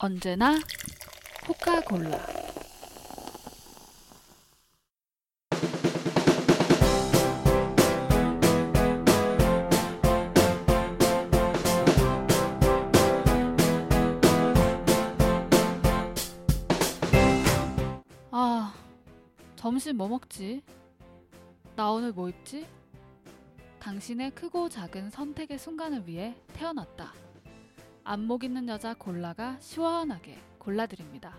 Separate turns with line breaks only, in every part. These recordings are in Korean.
언제나 코카콜라. 아, 점심 뭐 먹지? 나 오늘 뭐 입지? 당신의 크고 작은 선택의 순간을 위해 태어났다. 안목 있는 여자 골라가 시원하게 골라드립니다.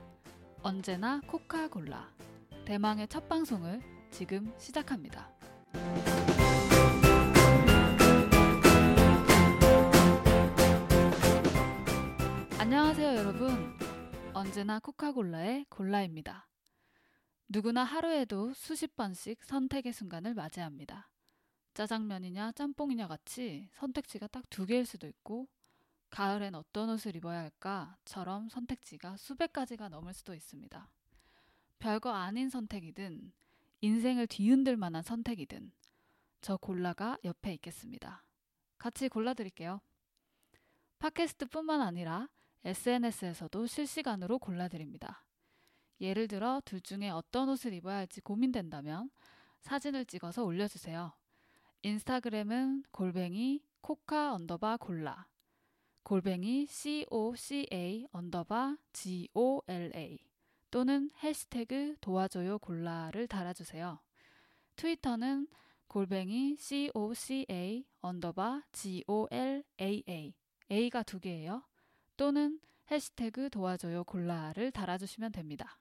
언제나 코카골라. 대망의 첫 방송을 지금 시작합니다. 안녕하세요, 여러분. 언제나 코카골라의 골라입니다. 누구나 하루에도 수십 번씩 선택의 순간을 맞이합니다. 짜장면이냐 짬뽕이냐 같이 선택지가 딱 두 개일 수도 있고 가을엔 어떤 옷을 입어야 할까?처럼 선택지가 수백 가지가 넘을 수도 있습니다. 별거 아닌 선택이든 인생을 뒤흔들 만한 선택이든 저 골라가 옆에 있겠습니다. 같이 골라드릴게요. 팟캐스트뿐만 아니라 SNS에서도 실시간으로 골라드립니다. 예를 들어 둘 중에 어떤 옷을 입어야 할지 고민된다면 사진을 찍어서 올려주세요. 인스타그램은 골뱅이 코카 언더바 골라 골뱅이 coca 언더바 gola 또는 해시태그 도와줘요 골라를 달아주세요. 트위터는 골뱅이 coca 언더바 golaa a가 두 개예요. 또는 해시태그 도와줘요 골라를 달아주시면 됩니다.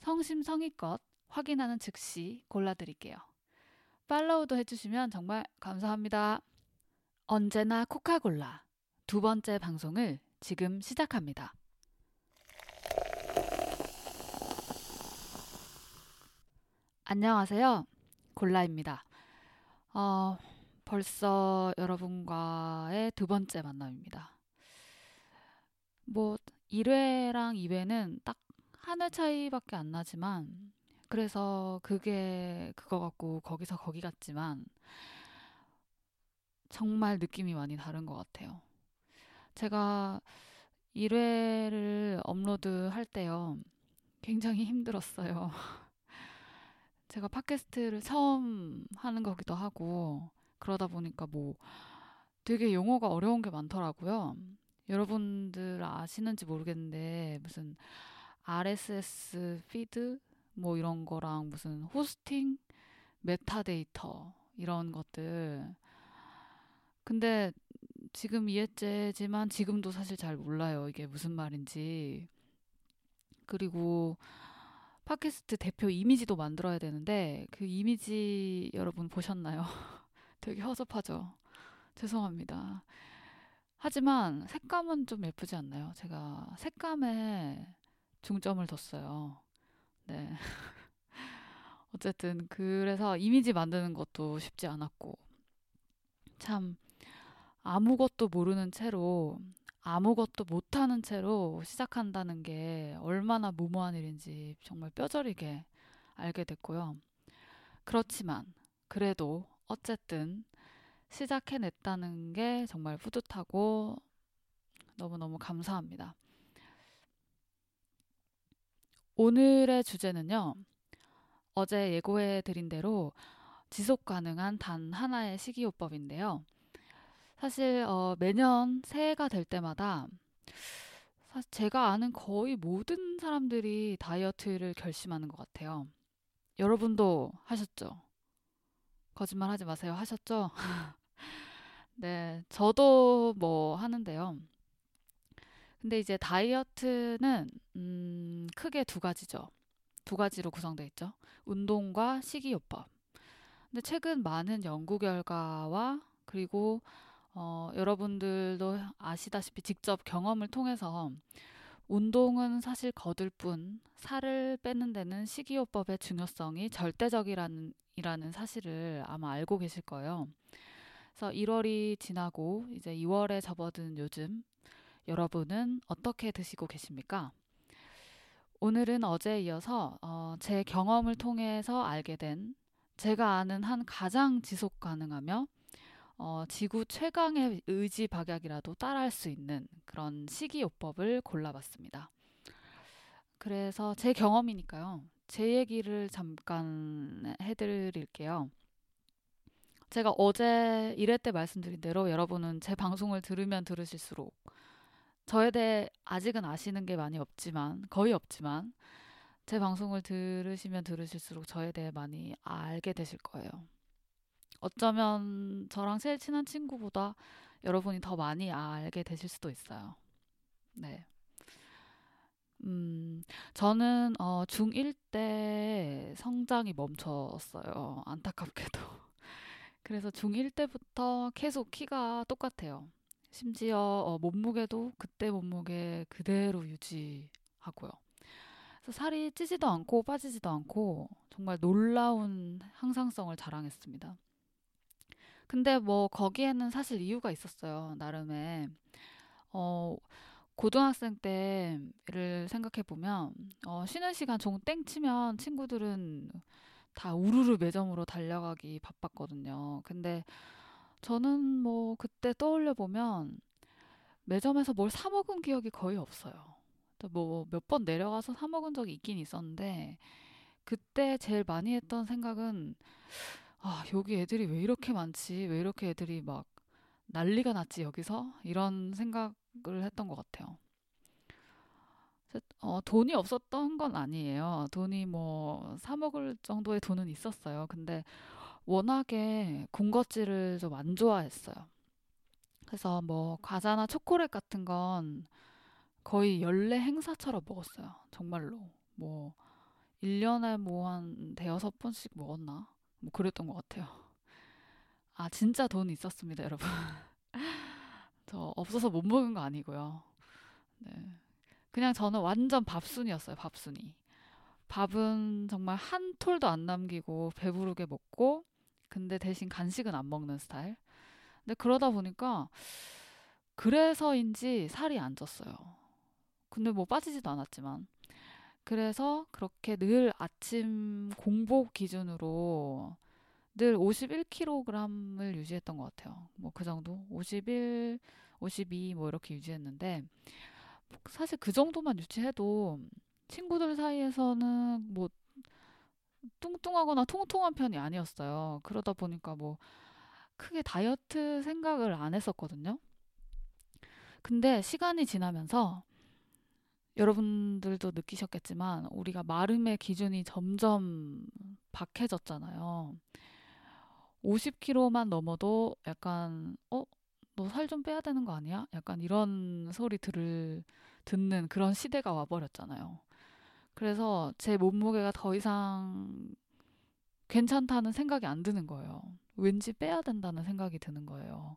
성심성의껏 확인하는 즉시 골라드릴게요. 팔로우도 해주시면 정말 감사합니다. 언제나 코카골라 두 번째 방송을 지금 시작합니다. 안녕하세요. 골라입니다. 어, 벌써 여러분과의 두 번째 만남입니다. 뭐 1회랑 2회는 딱 한 회 차이밖에 안 나지만 그래서 그게 그거 같고 거기서 거기 같지만 정말 느낌이 많이 다른 것 같아요. 제가 1회를 업로드 할 때요. 굉장히 힘들었어요. 제가 팟캐스트를 처음 하는 거기도 하고 그러다 보니까 뭐 되게 용어가 어려운 게 많더라고요. 여러분들 아시는지 모르겠는데 무슨 RSS feed 뭐 이런 거랑 무슨 hosting, 메타데이터 이런 것들. 근데 지금 2회째지만 지금도 사실 잘 몰라요. 이게 무슨 말인지. 그리고 팟캐스트 대표 이미지도 만들어야 되는데 그 이미지 여러분 보셨나요? 되게 허접하죠. 죄송합니다. 하지만 색감은 좀 예쁘지 않나요? 제가 색감에 중점을 뒀어요. 네. 어쨌든 그래서 이미지 만드는 것도 쉽지 않았고 참 아무것도 모르는 채로 아무것도 못하는 채로 시작한다는 게 얼마나 무모한 일인지 정말 뼈저리게 알게 됐고요. 그렇지만 그래도 어쨌든 시작해냈다는 게 정말 뿌듯하고 너무너무 감사합니다. 오늘의 주제는요. 어제 예고해 드린 대로 지속 가능한 단 하나의 식이요법인데요. 사실 어, 매년 새해가 될 때마다 사실 제가 아는 거의 모든 사람들이 다이어트를 결심하는 것 같아요. 여러분도 하셨죠? 거짓말 하지 마세요. 하셨죠? 네, 저도 뭐 하는데요. 근데 이제 다이어트는 음, 크게 두 가지죠. 두 가지로 구성되어 있죠. 운동과 식이요법. 근데 최근 많은 연구 결과와 그리고 어, 여러분들도 아시다시피 직접 경험을 통해서 운동은 사실 거들 뿐 살을 빼는 데는 식이요법의 중요성이 절대적이라는 이라는 사실을 아마 알고 계실 거예요. 그래서 1월이 지나고 이제 2월에 접어든 요즘 여러분은 어떻게 드시고 계십니까? 오늘은 어제에 이어서 어, 제 경험을 통해서 알게 된 제가 아는 한 가장 지속 가능하며 어, 지구 최강의 의지 박약이라도 따라할 수 있는 그런 식이요법을 골라봤습니다. 그래서 제 경험이니까요. 제 얘기를 잠깐 해드릴게요. 제가 어제 일회 때 말씀드린 대로 여러분은 제 방송을 들으면 들으실수록 저에 대해 아직은 아시는 게 많이 없지만 거의 없지만 제 방송을 들으시면 들으실수록 저에 대해 많이 알게 되실 거예요. 어쩌면 저랑 제일 친한 친구보다 여러분이 더 많이 알게 되실 수도 있어요. 네. 음, 저는 어, 중1 때 성장이 멈췄어요. 안타깝게도. 그래서 중1 때부터 계속 키가 똑같아요. 심지어 어, 몸무게도 그때 몸무게 그대로 유지하고요. 그래서 살이 찌지도 않고 빠지지도 않고 정말 놀라운 항상성을 자랑했습니다. 근데 뭐 거기에는 사실 이유가 있었어요. 나름의 어 고등학생 때를 생각해 보면 어 쉬는 시간 종땡 치면 친구들은 다 우르르 매점으로 달려가기 바빴거든요. 근데 저는 뭐 그때 떠올려 보면 매점에서 뭘 사 먹은 기억이 거의 없어요. 뭐 몇 번 내려가서 사 먹은 적이 있긴 있었는데 그때 제일 많이 했던 생각은 아, 여기 애들이 왜 이렇게 많지? 왜 이렇게 애들이 막 난리가 났지, 여기서? 이런 생각을 했던 것 같아요. 어, 돈이 없었던 건 아니에요. 돈이 뭐, 사먹을 정도의 돈은 있었어요. 근데 워낙에 군것질을 좀 안 좋아했어요. 그래서 뭐, 과자나 초콜릿 같은 건 거의 연례 행사처럼 먹었어요. 정말로. 뭐, 1년에 뭐 한 대여섯 번씩 먹었나? 뭐 그랬던 것 같아요. 아, 진짜 돈 있었습니다, 여러분. 저 없어서 못 먹은 거 아니고요. 네. 그냥 저는 완전 밥순이었어요, 밥순이. 밥은 정말 한 톨도 안 남기고 배부르게 먹고, 근데 대신 간식은 안 먹는 스타일. 근데 그러다 보니까, 그래서인지 살이 안 쪘어요. 근데 뭐 빠지지도 않았지만. 그래서 그렇게 늘 아침 공복 기준으로 늘 51kg을 유지했던 것 같아요. 뭐 그 정도? 51, 52 뭐 이렇게 유지했는데 사실 그 정도만 유지해도 친구들 사이에서는 뭐 뚱뚱하거나 통통한 편이 아니었어요. 그러다 보니까 뭐 크게 다이어트 생각을 안 했었거든요. 근데 시간이 지나면서 여러분들도 느끼셨겠지만 우리가 마름의 기준이 점점 박해졌잖아요. 50kg만 넘어도 약간 어? 너 살 좀 빼야 되는 거 아니야? 약간 이런 소리 들을 듣는 그런 시대가 와 버렸잖아요. 그래서 제 몸무게가 더 이상 괜찮다는 생각이 안 드는 거예요. 왠지 빼야 된다는 생각이 드는 거예요.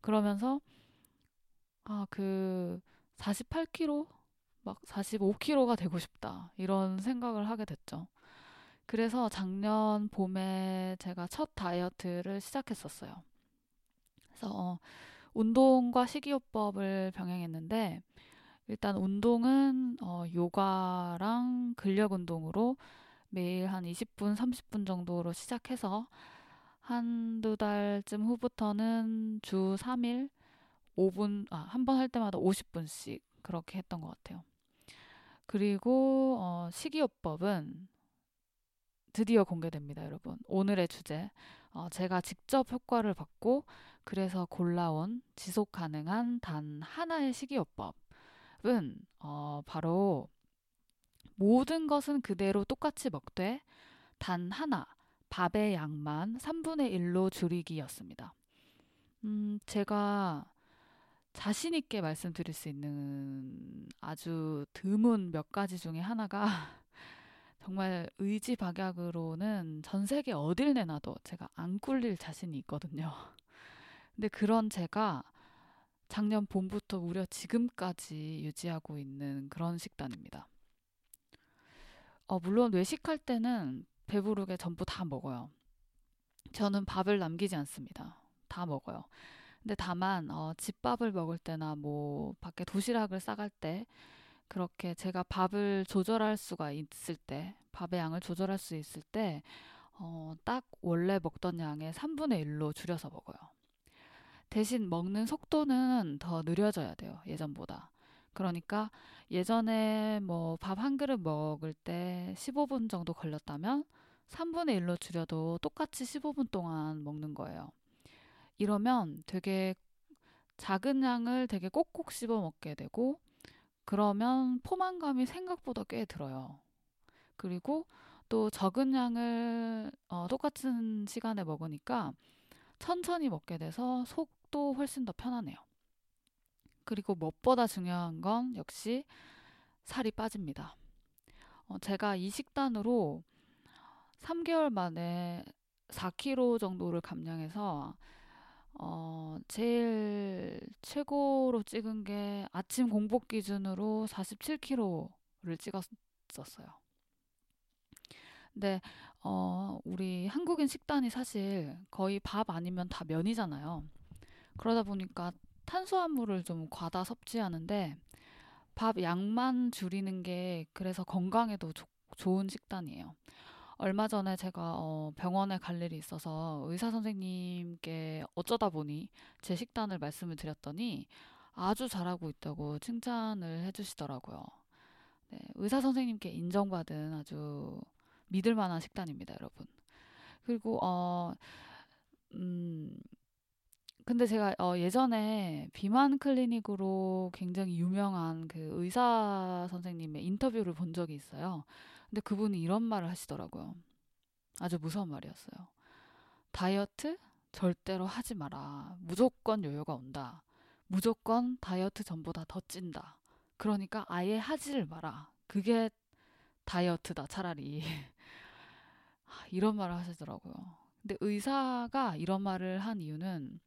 그러면서 아, 그 48kg 막 45kg가 되고 싶다. 이런 생각을 하게 됐죠. 그래서 작년 봄에 제가 첫 다이어트를 시작했었어요. 그래서 어, 운동과 식이요법을 병행했는데 일단 운동은 어, 요가랑 근력 운동으로 매일 한 20분, 30분 정도로 시작해서 한두 달쯤 후부터는 주 3일 5분, 아, 한 번 할 때마다 50분씩 그렇게 했던 것 같아요. 그리고 어, 식이요법은 드디어 공개됩니다, 여러분. 오늘의 주제. 어, 제가 직접 효과를 받고 그래서 골라온 지속 가능한 단 하나의 식이요법은 어, 바로 모든 것은 그대로 똑같이 먹되 단 하나 밥의 양만 3분의 1로 줄이기였습니다. 음, 제가 자신 있게 말씀드릴 수 있는 아주 드문 몇 가지 중에 하나가 정말 의지 박약으로는 전 세계 어딜 내놔도 제가 안 꿀릴 자신이 있거든요. 근데 그런 제가 작년 봄부터 무려 지금까지 유지하고 있는 그런 식단입니다. 어, 물론 외식할 때는 배부르게 전부 다 먹어요. 저는 밥을 남기지 않습니다. 다 먹어요. 근데 다만 어, 집밥을 먹을 때나 뭐 밖에 도시락을 싸갈 때 그렇게 제가 밥을 조절할 수가 있을 때 밥의 양을 조절할 수 있을 때 어, 딱 원래 먹던 양의 3분의 1로 줄여서 먹어요. 대신 먹는 속도는 더 느려져야 돼요. 예전보다. 그러니까 예전에 뭐 밥 한 그릇 먹을 때 15분 정도 걸렸다면 3분의 1로 줄여도 똑같이 15분 동안 먹는 거예요. 이러면 되게 작은 양을 되게 꼭꼭 씹어 먹게 되고 그러면 포만감이 생각보다 꽤 들어요. 그리고 또 적은 양을 어, 똑같은 시간에 먹으니까 천천히 먹게 돼서 속도 훨씬 더 편하네요. 그리고 무엇보다 중요한 건 역시 살이 빠집니다. 어, 제가 이 식단으로 3개월 만에 4kg 정도를 감량해서 어, 제일 최고로 찍은 게 아침 공복 기준으로 47kg를 찍었었어요. 근데 어, 우리 한국인 식단이 사실 거의 밥 아니면 다 면이잖아요. 그러다 보니까 탄수화물을 좀 과다 섭취하는데 밥 양만 줄이는 게 그래서 건강에도 조, 좋은 식단이에요. 얼마 전에 제가 어, 병원에 갈 일이 있어서 의사 선생님께 어쩌다 보니 제 식단을 말씀을 드렸더니 아주 잘하고 있다고 칭찬을 해주시더라고요. 네, 의사 선생님께 인정받은 아주 믿을 만한 식단입니다, 여러분. 그리고 어, 음, 근데 제가 어, 예전에 비만 클리닉으로 굉장히 유명한 그 의사 선생님의 인터뷰를 본 적이 있어요. 근데 그분이 이런 말을 하시더라고요. 아주 무서운 말이었어요. 다이어트 절대로 하지 마라. 무조건 요요가 온다. 무조건 다이어트 전보다 더 찐다. 그러니까 아예 하지를 마라. 그게 다이어트다, 차라리. 이런 말을 하시더라고요. 근데 의사가 이런 말을 한 이유는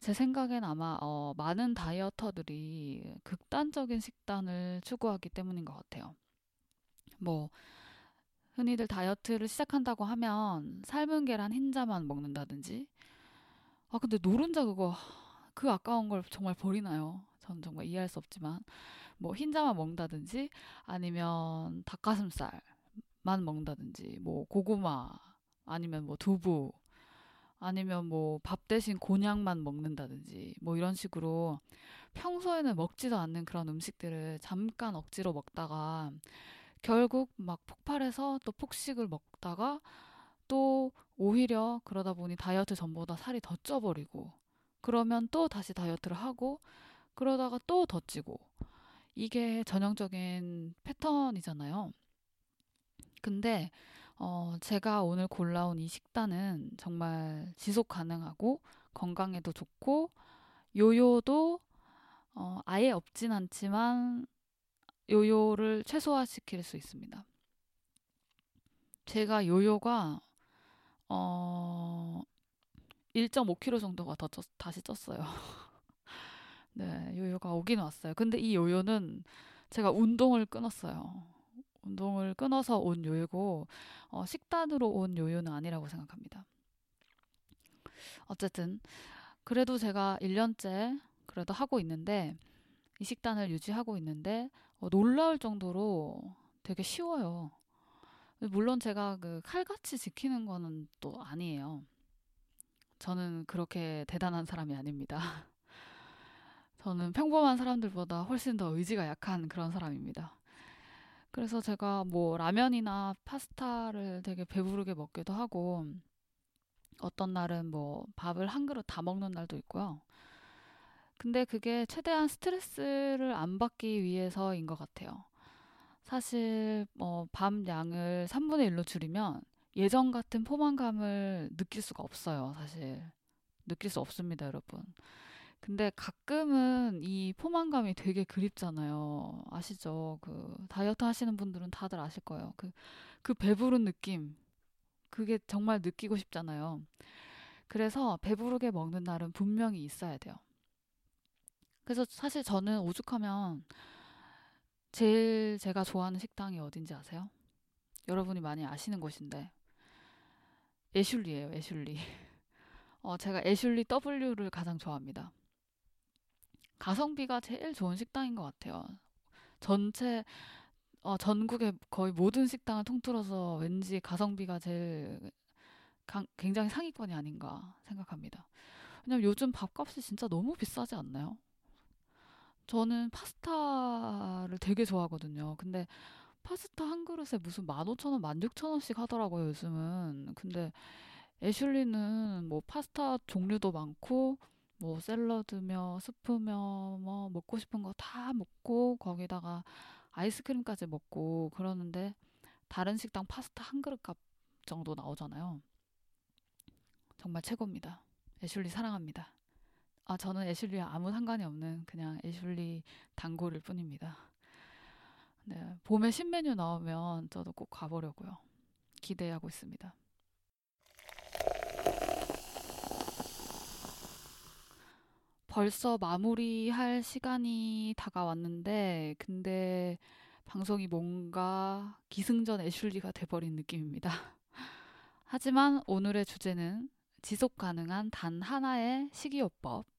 제 생각엔 아마 어, 많은 다이어터들이 극단적인 식단을 추구하기 때문인 것 같아요. 뭐 흔히들 다이어트를 시작한다고 하면 삶은 계란 흰자만 먹는다든지 아 근데 노른자 그거 그 아까운 걸 정말 버리나요? 전 정말 이해할 수 없지만 뭐 흰자만 먹는다든지 아니면 닭가슴살만 먹는다든지 뭐 고구마 아니면 뭐 두부 아니면 뭐 밥 대신 곤약만 먹는다든지 뭐 이런 식으로 평소에는 먹지도 않는 그런 음식들을 잠깐 억지로 먹다가 결국 막 폭발해서 또 폭식을 먹다가 또 오히려 그러다 보니 다이어트 전보다 살이 더 쪄버리고 그러면 또 다시 다이어트를 하고 그러다가 또 더 찌고 이게 전형적인 패턴이잖아요. 근데 어, 제가 오늘 골라온 이 식단은 정말 지속 가능하고 건강에도 좋고 요요도 어, 아예 없진 않지만 요요를 최소화시킬 수 있습니다. 제가 요요가 어 1.5kg 정도가 더 쪘, 다시 쪘어요. 네, 요요가 오긴 왔어요. 근데 이 요요는 제가 운동을 끊었어요. 운동을 끊어서 온 요요고 어, 식단으로 온 요요는 아니라고 생각합니다. 어쨌든 그래도 제가 1년째 그래도 하고 있는데 이 식단을 유지하고 있는데 어, 놀라울 정도로 되게 쉬워요. 물론 제가 그 칼같이 지키는 거는 또 아니에요. 저는 그렇게 대단한 사람이 아닙니다. 저는 평범한 사람들보다 훨씬 더 의지가 약한 그런 사람입니다. 그래서 제가 뭐 라면이나 파스타를 되게 배부르게 먹기도 하고 어떤 날은 뭐 밥을 한 그릇 다 먹는 날도 있고요. 근데 그게 최대한 스트레스를 안 받기 위해서인 것 같아요. 사실 뭐 밤 양을 3분의 1로 줄이면 예전 같은 포만감을 느낄 수가 없어요, 사실. 느낄 수 없습니다, 여러분. 근데 가끔은 이 포만감이 되게 그립잖아요. 아시죠? 그 다이어트 하시는 분들은 다들 아실 거예요. 그, 그 배부른 느낌. 그게 정말 느끼고 싶잖아요. 그래서 배부르게 먹는 날은 분명히 있어야 돼요. 그래서 사실 저는 오죽하면 제일 제가 좋아하는 식당이 어딘지 아세요? 여러분이 많이 아시는 곳인데 애슐리예요, 애슐리. 어, 제가 애슐리 W를 가장 좋아합니다. 가성비가 제일 좋은 식당인 것 같아요. 전체 어, 전국의 거의 모든 식당을 통틀어서 왠지 가성비가 제일 강, 굉장히 상위권이 아닌가 생각합니다. 왜냐면 요즘 밥값이 진짜 너무 비싸지 않나요? 저는 파스타를 되게 좋아하거든요. 근데 파스타 한 그릇에 무슨 15,000원, 16,000원씩 하더라고요, 요즘은. 근데 애슐리는 뭐 파스타 종류도 많고 뭐 샐러드며 스프며 뭐 먹고 싶은 거 다 먹고 거기다가 아이스크림까지 먹고 그러는데 다른 식당 파스타 한 그릇 값 정도 나오잖아요. 정말 최고입니다. 애슐리 사랑합니다. 아, 저는 애슐리 아무 상관이 없는 그냥 애슐리 단골일 뿐입니다. 네, 봄에 신메뉴 나오면 저도 꼭 가보려고요. 기대하고 있습니다. 벌써 마무리할 시간이 다가왔는데, 근데 방송이 뭔가 기승전 애슐리가 돼버린 느낌입니다. 하지만 오늘의 주제는 지속 가능한 단 하나의 식이요법.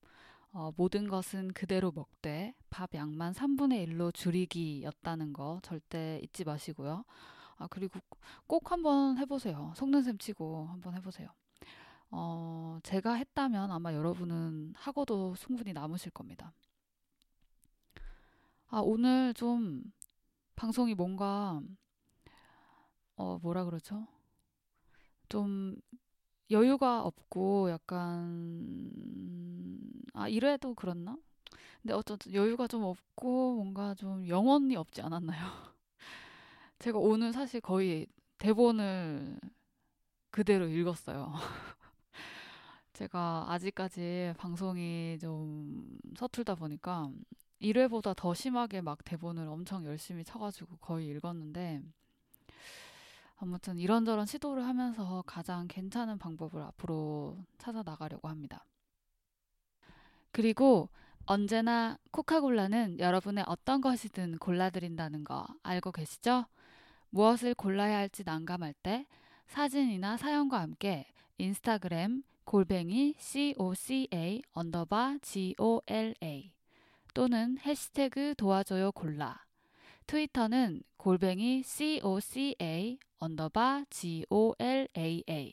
어, 모든 것은 그대로 먹되 밥 양만 3분의 1로 줄이기였다는 거 절대 잊지 마시고요. 아, 그리고 꼭 한번 해보세요. 속는 셈 치고 한번 해보세요. 어, 제가 했다면 아마 여러분은 하고도 충분히 남으실 겁니다. 아, 오늘 좀 방송이 뭔가, 어, 뭐라 그러죠? 좀 여유가 없고 약간, 아, 이래도 그렇나? 근데 어쨌든 여유가 좀 없고 뭔가 좀 영혼이 없지 않았나요? 제가 오늘 사실 거의 대본을 그대로 읽었어요. 제가 아직까지 방송이 좀 서툴다 보니까 1회보다 더 심하게 막 대본을 엄청 열심히 쳐가지고 거의 읽었는데 아무튼 이런저런 시도를 하면서 가장 괜찮은 방법을 앞으로 찾아 나가려고 합니다. 그리고 언제나 코카콜라는 여러분의 어떤 것이든 골라드린다는 거 알고 계시죠? 무엇을 골라야 할지 난감할 때 사진이나 사연과 함께 인스타그램 골뱅이 coca 언더바 gola 또는 해시태그 도와줘요 골라 트위터는 골뱅이 coca 언더바 golaa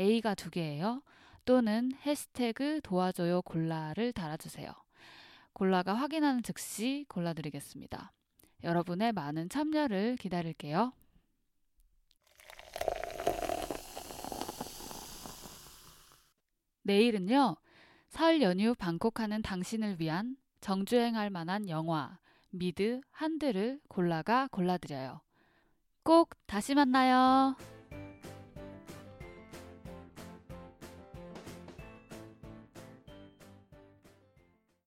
a가 두 개예요. 또는 해시태그 도와줘요 골라를 달아주세요. 골라가 확인하는 즉시 골라드리겠습니다. 여러분의 많은 참여를 기다릴게요. 내일은요, 설 연휴 방콕하는 당신을 위한 정주행할 만한 영화, 미드 한드를 골라가 골라드려요. 꼭 다시 만나요.